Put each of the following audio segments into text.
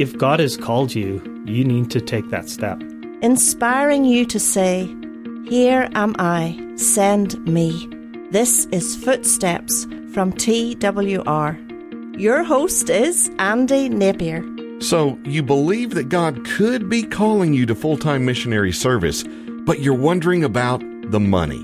If God has called you, you need to take that step. inspiring you to say, Here am I, send me. This is Footsteps from TWR. Your host is Andy Napier. So, you believe that God could be calling you to full time missionary service, but you're wondering about the money.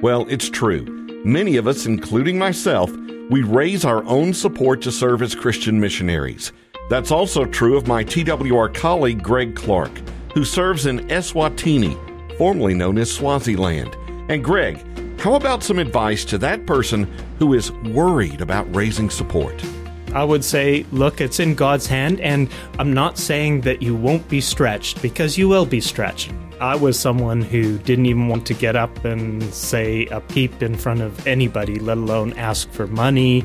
Well, it's true. Many of us, including myself, we raise our own support to serve as Christian missionaries. That's also true of my TWR colleague Greg Clarke, who serves in Eswatini, formerly known as Swaziland. And Greg, how about some advice to that person who is worried about raising support? I would say, look, it's in God's hand, and I'm not saying that you won't be stretched because you will be stretched. I was someone who didn't even want to get up and say a peep in front of anybody, let alone ask for money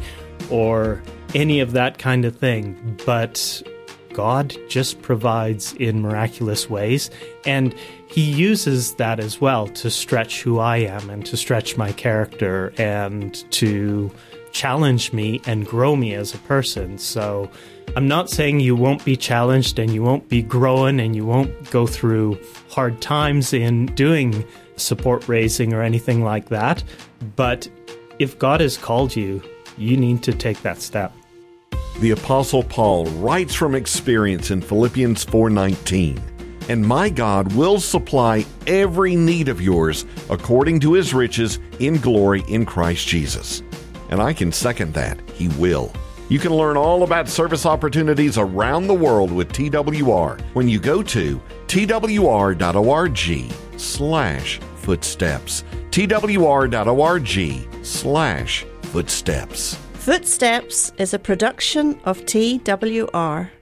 or any of that kind of thing. But God just provides in miraculous ways, and He uses that as well to stretch who I am and to stretch my character and to challenge me and grow me as a person. So I'm not saying you won't be challenged and you won't be growing and you won't go through hard times in doing support raising or anything like that. But if God has called you, you need to take that step. The apostle Paul writes from experience in Philippians 4:19, "And my God will supply every need of yours according to his riches in glory in Christ Jesus." And I can second that. He will. You can learn all about service opportunities around the world with TWR when you go to twr.org slash footsteps. is a production of TWR.